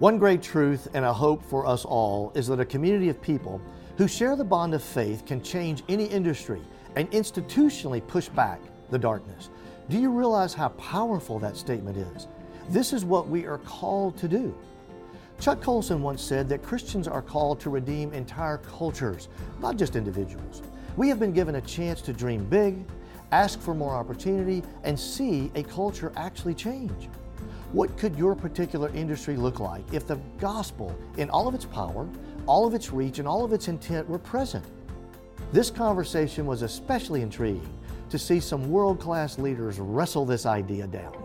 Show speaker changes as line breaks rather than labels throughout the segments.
One great truth and a hope for us all is that a community of people who share the bond of faith can change any industry and institutionally push back the darkness. Do you realize how powerful that statement is? This is what we are called to do. Chuck Colson once said that Christians are called to redeem entire cultures, not just individuals. We have been given a chance to dream big, ask for more opportunity, and see a culture actually change. What could your particular industry look like if the gospel, in all of its power, all of its reach, and all of its intent, were present? This conversation was especially intriguing to see some world class leaders wrestle this idea down.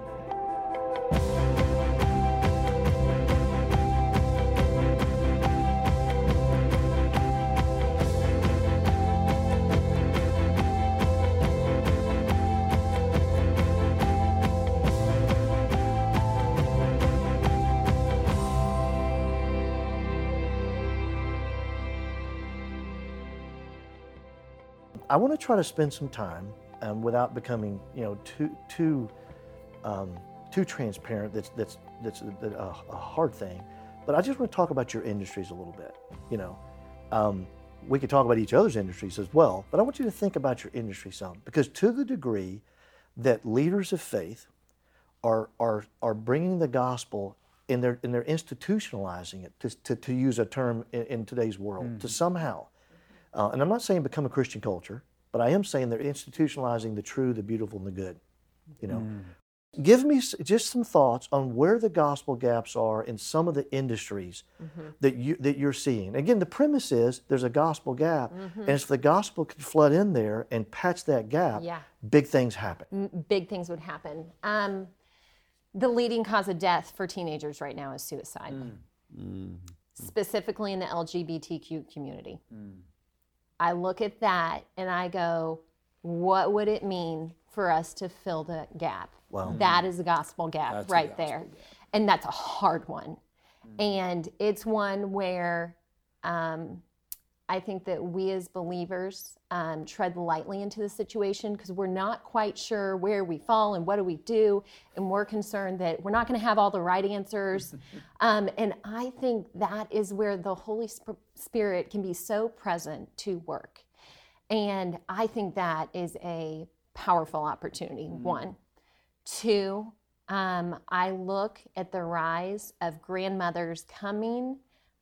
I want to try to spend some time um, without becoming, you know, too too um, too transparent. That's that's that's a, a, hard thing. But I just want to talk about your industries a little bit. You know, um, we could talk about each other's industries as well. But I want you to think about your industry some, because to the degree that leaders of faith are are are bringing the gospel and they're and they're institutionalizing it to to, to use a term in, in today's world mm-hmm. to somehow uh, and I'm not saying become a Christian culture, but I am saying they're institutionalizing the true, the beautiful, and the good. You know, mm. give me just some thoughts on where the gospel gaps are in some of the industries mm-hmm. that you that you're seeing. Again, the premise is there's a gospel gap, mm-hmm. and if the gospel could flood in there and patch that gap, yeah. big things happen.
big things would happen. Um, the leading cause of death for teenagers right now is suicide, mm. Mm. specifically in the LGBTQ community. Mm. I look at that and I go, what would it mean for us to fill the gap? Well, that is a gospel gap that's right gospel there. Gap. And that's a hard one. Mm-hmm. And it's one where um, I think that we as believers um, tread lightly into the situation because we're not quite sure where we fall and what do we do. And we're concerned that we're not going to have all the right answers. um, and I think that is where the Holy Spirit can be so present to work. And I think that is a powerful opportunity, mm-hmm. one. Two, um, I look at the rise of grandmothers coming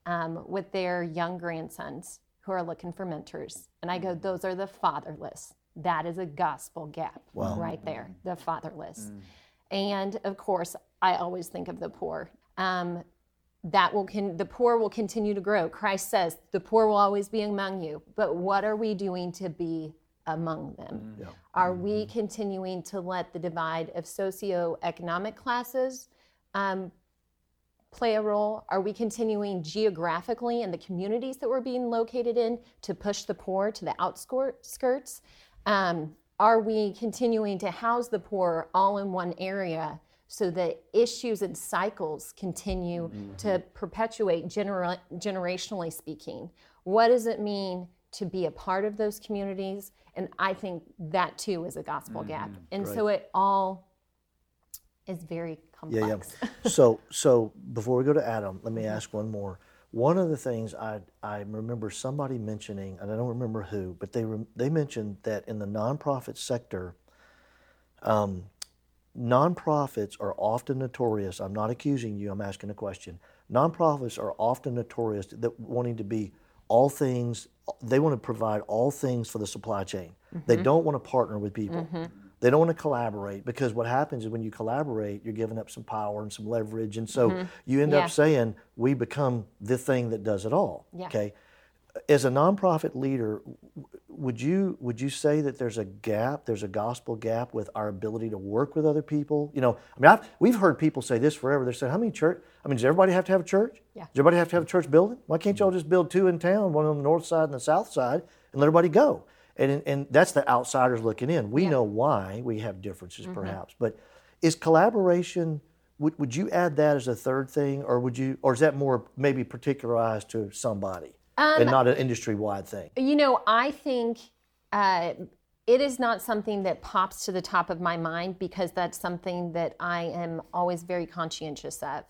um, with their young grandsons who are looking for mentors. And I go, mm. those are the fatherless. That is a gospel gap wow. right there, the fatherless. Mm. And of course, I always think of the poor. Um, that will can the poor will continue to grow. Christ says the poor will always be among you. But what are we doing to be among them? Mm. Yeah. Are mm-hmm. we continuing to let the divide of socioeconomic classes um, play a role? Are we continuing geographically in the communities that we're being located in to push the poor to the outskirts? Um, are we continuing to house the poor all in one area so that issues and cycles continue mm-hmm. to perpetuate genera- generationally speaking? What does it mean to be a part of those communities? And I think that too is a gospel mm-hmm. gap. And Great. so it all is very complex. Yeah,
yeah. so, so before we go to Adam, let me mm-hmm. ask one more. One of the things I, I remember somebody mentioning, and I don't remember who, but they, re, they mentioned that in the nonprofit sector, um, nonprofits are often notorious. I'm not accusing you, I'm asking a question. Nonprofits are often notorious that wanting to be all things, they want to provide all things for the supply chain. Mm-hmm. They don't want to partner with people. Mm-hmm. They don't want to collaborate because what happens is when you collaborate, you're giving up some power and some leverage. And so mm-hmm. you end yeah. up saying, we become the thing that does it all. Yeah. Okay. As a nonprofit leader, would you would you say that there's a gap, there's a gospel gap with our ability to work with other people? You know, I mean, I've, we've heard people say this forever. They said, "How many church? I mean, does everybody have to have a church? Yeah. Does everybody have to have a church building? Why can't y'all just build two in town, one on the north side and the south side, and let everybody go?" And and that's the outsiders looking in. We yeah. know why we have differences, mm-hmm. perhaps, but is collaboration? Would, would you add that as a third thing, or would you, or is that more maybe particularized to somebody um, and not an industry wide thing?
You know, I think. Uh, it is not something that pops to the top of my mind because that's something that I am always very conscientious of.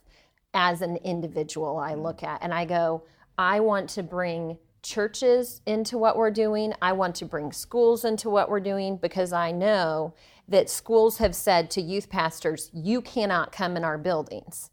as an individual, I look at and I go, I want to bring churches into what we're doing. I want to bring schools into what we're doing because I know that schools have said to youth pastors, you cannot come in our buildings.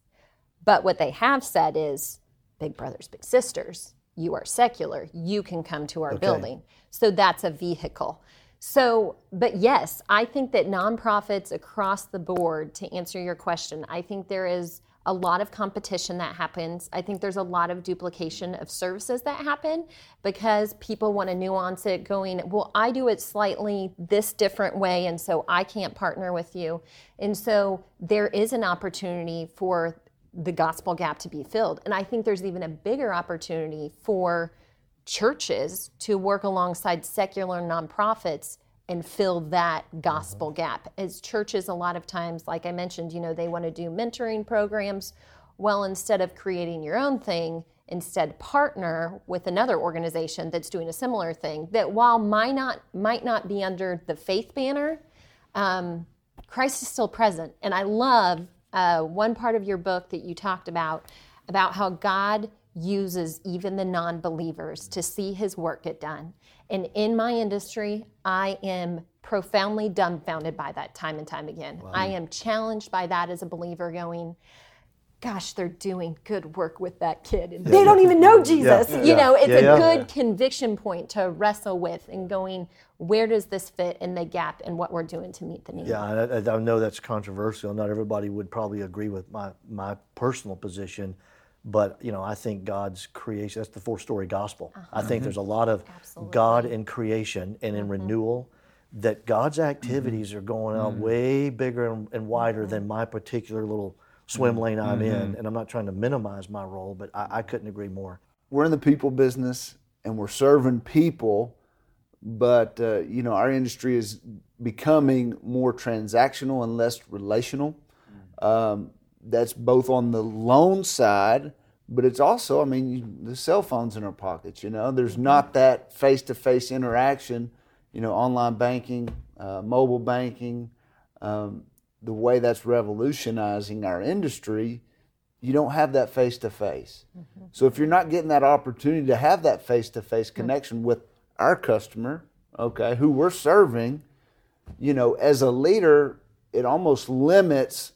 But what they have said is, big brothers, big sisters, you are secular, you can come to our okay. building. So that's a vehicle. So, but yes, I think that nonprofits across the board, to answer your question, I think there is a lot of competition that happens. I think there's a lot of duplication of services that happen because people want to nuance it, going, well, I do it slightly this different way, and so I can't partner with you. And so there is an opportunity for the gospel gap to be filled. And I think there's even a bigger opportunity for churches to work alongside secular nonprofits and fill that gospel mm-hmm. gap. As churches, a lot of times, like I mentioned, you know, they want to do mentoring programs. Well, instead of creating your own thing, instead partner with another organization that's doing a similar thing. That while might not might not be under the faith banner, um, Christ is still present. And I love uh, one part of your book that you talked about about how God uses even the non believers to see his work get done. And in my industry, I am profoundly dumbfounded by that time and time again. Wow. I am challenged by that as a believer, going, gosh, they're doing good work with that kid. And yeah, they yeah. don't even know Jesus. Yeah, you know, it's a good conviction point to wrestle with and going, where does this fit in the gap and what we're doing to meet the need?
Yeah, I, I know that's controversial. Not everybody would probably agree with my, my personal position. But you know, I think God's creation, that's the four story gospel. Uh-huh. I think there's a lot of Absolutely. God in creation and in mm-hmm. renewal that God's activities mm-hmm. are going out mm-hmm. way bigger and, and wider mm-hmm. than my particular little swim lane I'm in. Mm-hmm. And I'm not trying to minimize my role, but I, I couldn't agree more.
We're in the people business and we're serving people, but uh, you know, our industry is becoming more transactional and less relational. Mm. Um, that's both on the loan side, but it's also, I mean, you, the cell phones in our pockets. You know, there's not that face-to-face interaction. You know, online banking, uh, mobile banking, um, the way that's revolutionizing our industry. You don't have that face-to-face. Mm-hmm. So if you're not getting that opportunity to have that face-to-face mm-hmm. connection with our customer, okay, who we're serving, you know, as a leader, it almost limits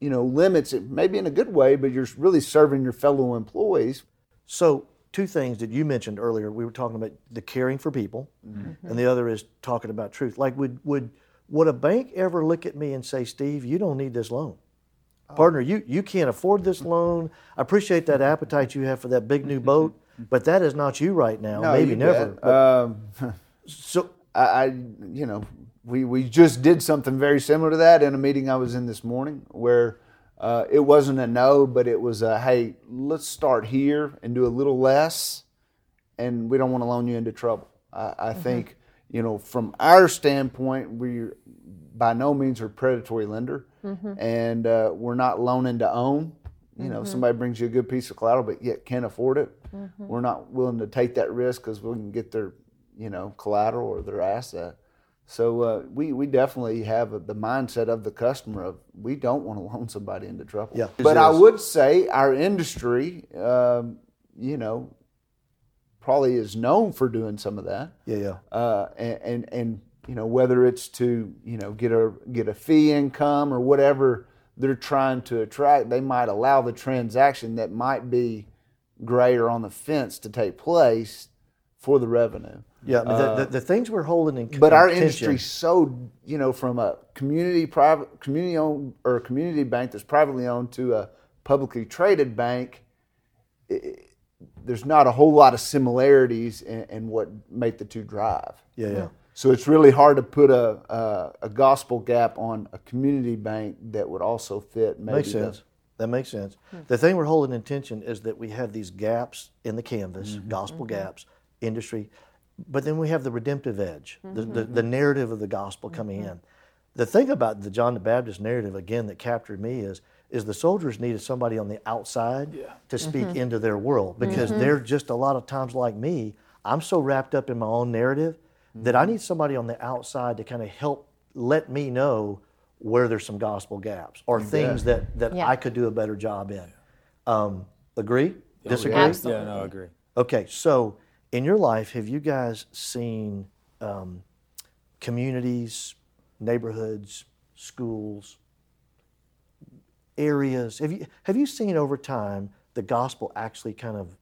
you know, limits it, maybe in a good way, but you're really serving your fellow employees.
So, two things that you mentioned earlier. We were talking about the caring for people, mm-hmm. and the other is talking about truth. Like, would would would a bank ever look at me and say, "Steve, you don't need this loan"? Oh. Partner, you, you can't afford this loan. I appreciate that appetite you have for that big new boat, but that is not you right now. No, Maybe never.
Um, so I, I, you know, we, we just did something very similar to that in a meeting I was in this morning where uh, it wasn't a no, but it was a hey, let's start here and do a little less, and we don't want to loan you into trouble. I, I mm-hmm. think you know from our standpoint, we by no means are a predatory lender, mm-hmm. and uh, we're not loaning to own. You know, mm-hmm. somebody brings you a good piece of collateral, but yet can't afford it. Mm-hmm. We're not willing to take that risk because we can get their, you know, collateral or their asset. So uh, we we definitely have the mindset of the customer of we don't want to loan somebody into trouble.
Yeah.
But I would say our industry, um, you know, probably is known for doing some of that.
Yeah, yeah.
Uh, and, and, and you know whether it's to you know get a get a fee income or whatever they're trying to attract, they might allow the transaction that might be gray or on the fence to take place for the revenue.
Yeah, the, the, uh, the, things we're holding in. Contention.
But our industry so you know from a community private community owned or a community bank that's privately owned to a publicly traded bank. It, there's not a whole lot of similarities in, in, what make the two drive.
Yeah, yeah.
So it's really hard to put a, a, a gospel gap on a community bank that would also fit. Maybe
makes sense. The, that makes sense. Hmm. The thing we're holding in tension is that we have these gaps in the canvas, mm-hmm. gospel mm-hmm. gaps, industry but then we have the redemptive edge, mm-hmm. the, the, the, narrative of the gospel coming mm-hmm. in. The thing about the John the Baptist narrative, again, that captured me is, is the soldiers needed somebody on the outside yeah. to speak mm-hmm. into their world because mm-hmm. they're just a lot of times like me. I'm so wrapped up in my own narrative that I mm-hmm. need somebody on the outside to kind of help let me know where there's some gospel gaps or things that, that
Yeah.
I could do a better job in. Um, agree? Disagree?
Absolutely.
Yeah, no, I agree.
Okay, so in your life, have you guys seen um, communities, neighborhoods, schools, areas? Have you have you seen over time the gospel actually kind of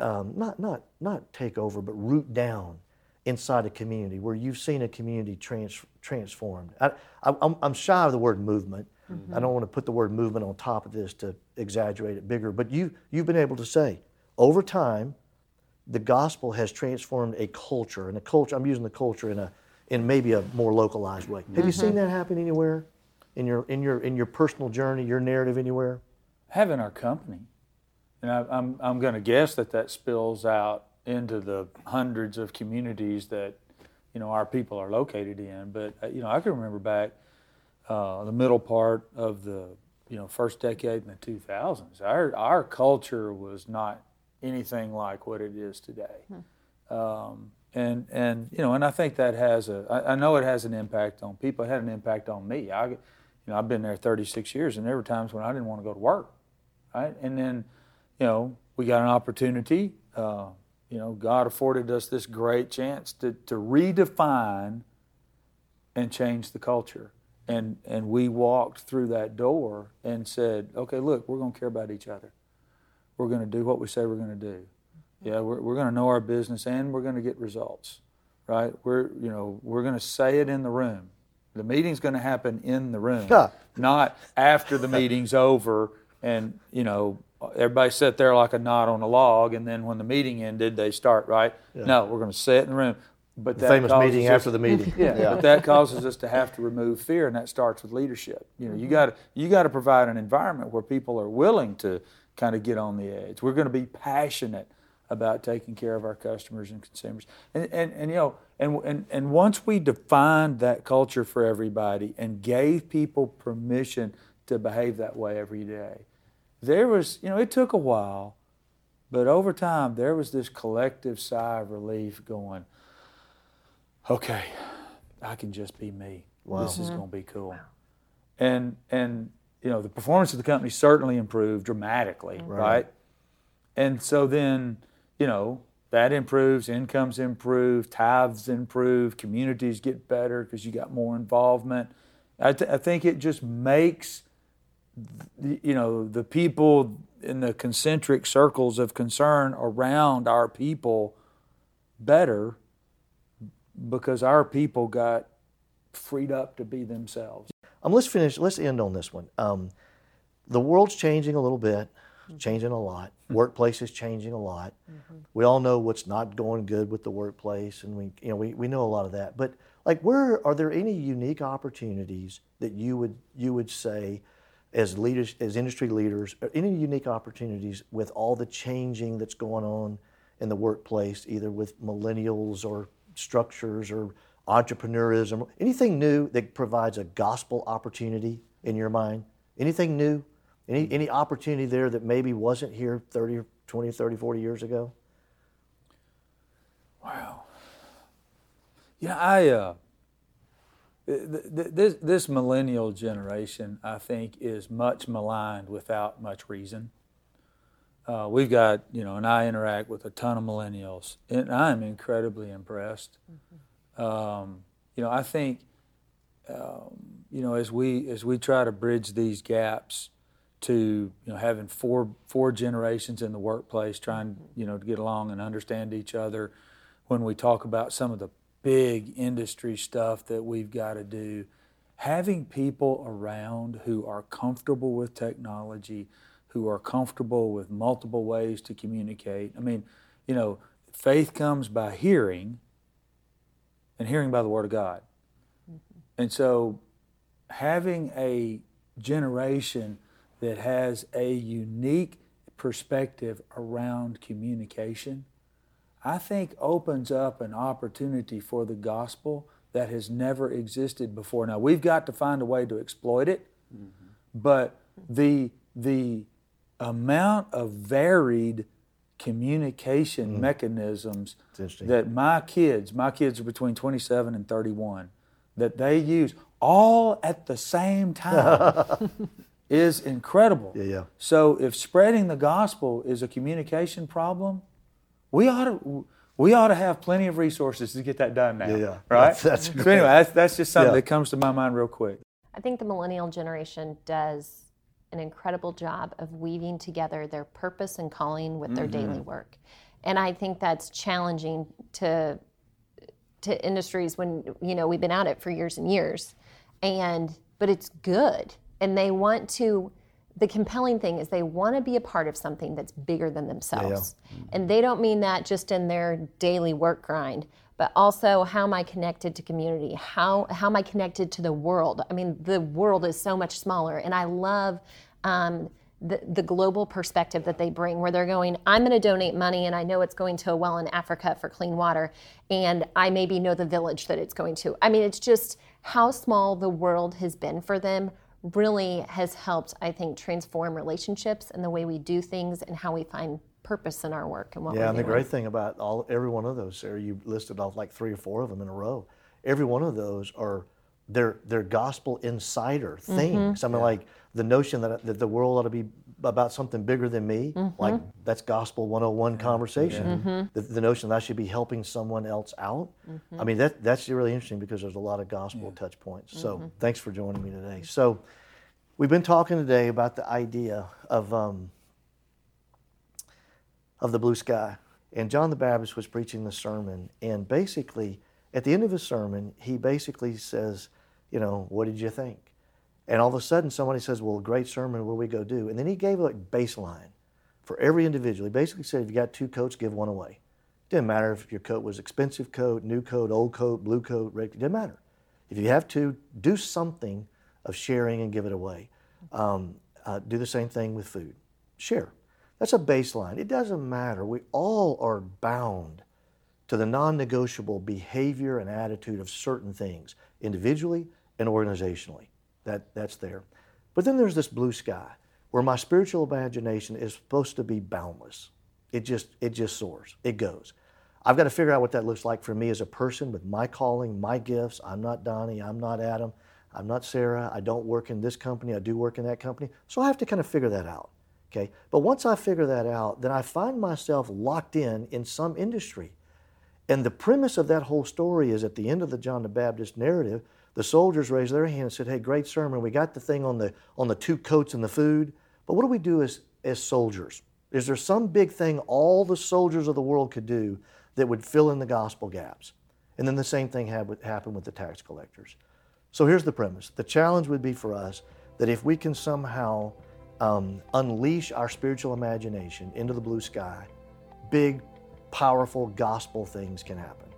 um, not not not take over, but root down inside a community where you've seen a community trans, transformed? I, I, I'm, I'm shy of the word movement. I don't want to put the word movement on top of this to exaggerate it bigger, but you you've been able to say over time the gospel has transformed a culture, and a culture. I'm using the culture in a in maybe a more localized way. Have you seen that happen anywhere in your in your in your personal journey, your narrative anywhere?
having our company, and I, I'm I'm going to guess that that spills out into the hundreds of communities that you know our people are located in. But uh, you know, I can remember back uh, the middle part of the you know first decade in the 2000s. Our our culture was not anything like what it is today. Um, and and you know, and I think that has a. I, I know it has an impact on people. It had an impact on me. I, you know, I've been there 36 years, and there were times when I didn't want to go to work, right? And then, you know, we got an opportunity. Uh, you know, God afforded us this great chance to to redefine and change the culture. And and we walked through that door and said, okay, look, we're going to care about each other. We're going to do what we say we're going to do. Yeah, we're, we're going to know our business and we're going to get results, right? We're, you know, we're going to say it in the room. The meeting's going to happen in the room,
Huh.
not after the meeting's over and, you know, everybody sat there like a knot on a log and then when the meeting ended, they start, right? No, we're going to say it in the room. But
The
that
famous meeting
us-
after the meeting.
yeah, but that causes us to have to remove fear, and that starts with leadership. You know, you mm-hmm. got you got to provide an environment where people are willing to kind of get on the edge. We're going to be passionate about taking care of our customers and consumers, and and, and you know, and, and and once we defined that culture for everybody and gave people permission to behave that way every day, there was you know it took a while, but over time there was this collective sigh of relief going okay, I can just be me. This is mm-hmm. going to be cool. And and you know the performance of the company certainly improved dramatically, right? And so then you know that improves, incomes improve, tithes improve, communities get better because you got more involvement. I, th- I think it just makes the, you know the people in the concentric circles of concern around our people better because our people got freed up to be themselves.
Um, let's finish. Let's end on this one. Um, the world's changing a little bit, changing a lot. Workplace is changing a lot. We all know what's not going good with the workplace, and we, you know, we, we know a lot of that. But like, where are there any unique opportunities that you would you would say, as leaders, as industry leaders, any unique opportunities with all the changing that's going on in the workplace, either with millennials or structures or entrepreneurism, anything new that provides a gospel opportunity in your mind? Anything new? Any, any opportunity there that maybe wasn't here 30, 20, 30, 40 years ago?
Wow. You know, I uh, th- th- this this millennial generation, I think, is much maligned without much reason. Uh, we've got, you know, and I interact with a ton of millennials, and I'm incredibly impressed. Um, you know, I think, um, you know, as we as we try to bridge these gaps to, you know, having four four generations in the workplace, trying, you know, to get along and understand each other, when we talk about some of the big industry stuff that we've got to do, having people around who are comfortable with technology, who are comfortable with multiple ways to communicate. I mean, you know, faith comes by hearing, and hearing by the Word of God. Mm-hmm. And so, having a generation that has a unique perspective around communication, I think opens up an opportunity for the gospel that has never existed before. Now, we've got to find a way to exploit it, mm-hmm. but the, the amount of varied communication mm.
mechanisms
that my kids, my kids are between 27 and 31, that they use, all at the same time is incredible.
Yeah, yeah.
So if spreading the gospel is a communication problem, we ought to we ought to have plenty of resources to get that done now.
Yeah, yeah.
Right.
That's- that's
so anyway, that's, that's just something
Yeah.
that comes to my mind real quick.
I think the millennial generation does an incredible job of weaving together their purpose and calling with their mm-hmm. daily work. And I think that's challenging to to industries when you know we've been at it for years and years. And but it's good. And they want to the compelling thing is they want to be a part of something that's bigger than themselves. And they don't mean that just in their daily work grind, but also how am I connected to community? How how am I connected to the world? I mean, the world is so much smaller, and I love um, the the global perspective that they bring, where they're going. I'm going to donate money, and I know it's going to a well in Africa for clean water, and I maybe know the village that it's going to. I mean, it's just how small the world has been for them really has helped, I think, transform relationships and the way we do things and how we find purpose in our work and what
Yeah, and the great thing about all every one of those, Sarah, you listed off like three or four of them in a row. Every one of those are they're they're gospel insider
Mm-hmm.
things. I mean, like the notion that that the world ought to be about something bigger than me,
Mm-hmm.
like that's gospel 101 conversation. The, the notion that I should be helping someone else out.
Mm-hmm.
I mean, that that's really interesting because there's a lot of gospel touch points. So
Mm-hmm.
thanks for joining me today. So we've been talking today about the idea of. Um, of the blue sky. And John the Baptist was preaching the sermon, and basically, at the end of his sermon, he basically says, You know, what did you think? And all of a sudden, somebody says, Well, great sermon, what do we go do? And then he gave a baseline for every individual. He basically said, If you got two coats, give one away. Didn't matter if your coat was expensive coat, new coat, old coat, blue coat, red, it didn't matter. If you have to, do something of sharing and give it away. Um, uh, do the same thing with food. Share. That's a baseline. It doesn't matter. We all are bound to the non negotiable behavior and attitude of certain things, individually and organizationally. That, that's there. But then there's this blue sky where my spiritual imagination is supposed to be boundless. It just, it just soars, it goes. I've got to figure out what that looks like for me as a person with my calling, my gifts. I'm not Donnie, I'm not Adam, I'm not Sarah, I don't work in this company, I do work in that company. So I have to kind of figure that out. Okay? But once I figure that out, then I find myself locked in in some industry. And the premise of that whole story is at the end of the John the Baptist narrative, the soldiers raised their hand and said, Hey, great sermon. We got the thing on the on the two coats and the food. But what do we do as, as soldiers? Is there some big thing all the soldiers of the world could do that would fill in the gospel gaps? And then the same thing happened with the tax collectors. So here's the premise. The challenge would be for us that if we can somehow um, unleash our spiritual imagination into the blue sky, big, powerful gospel things can happen.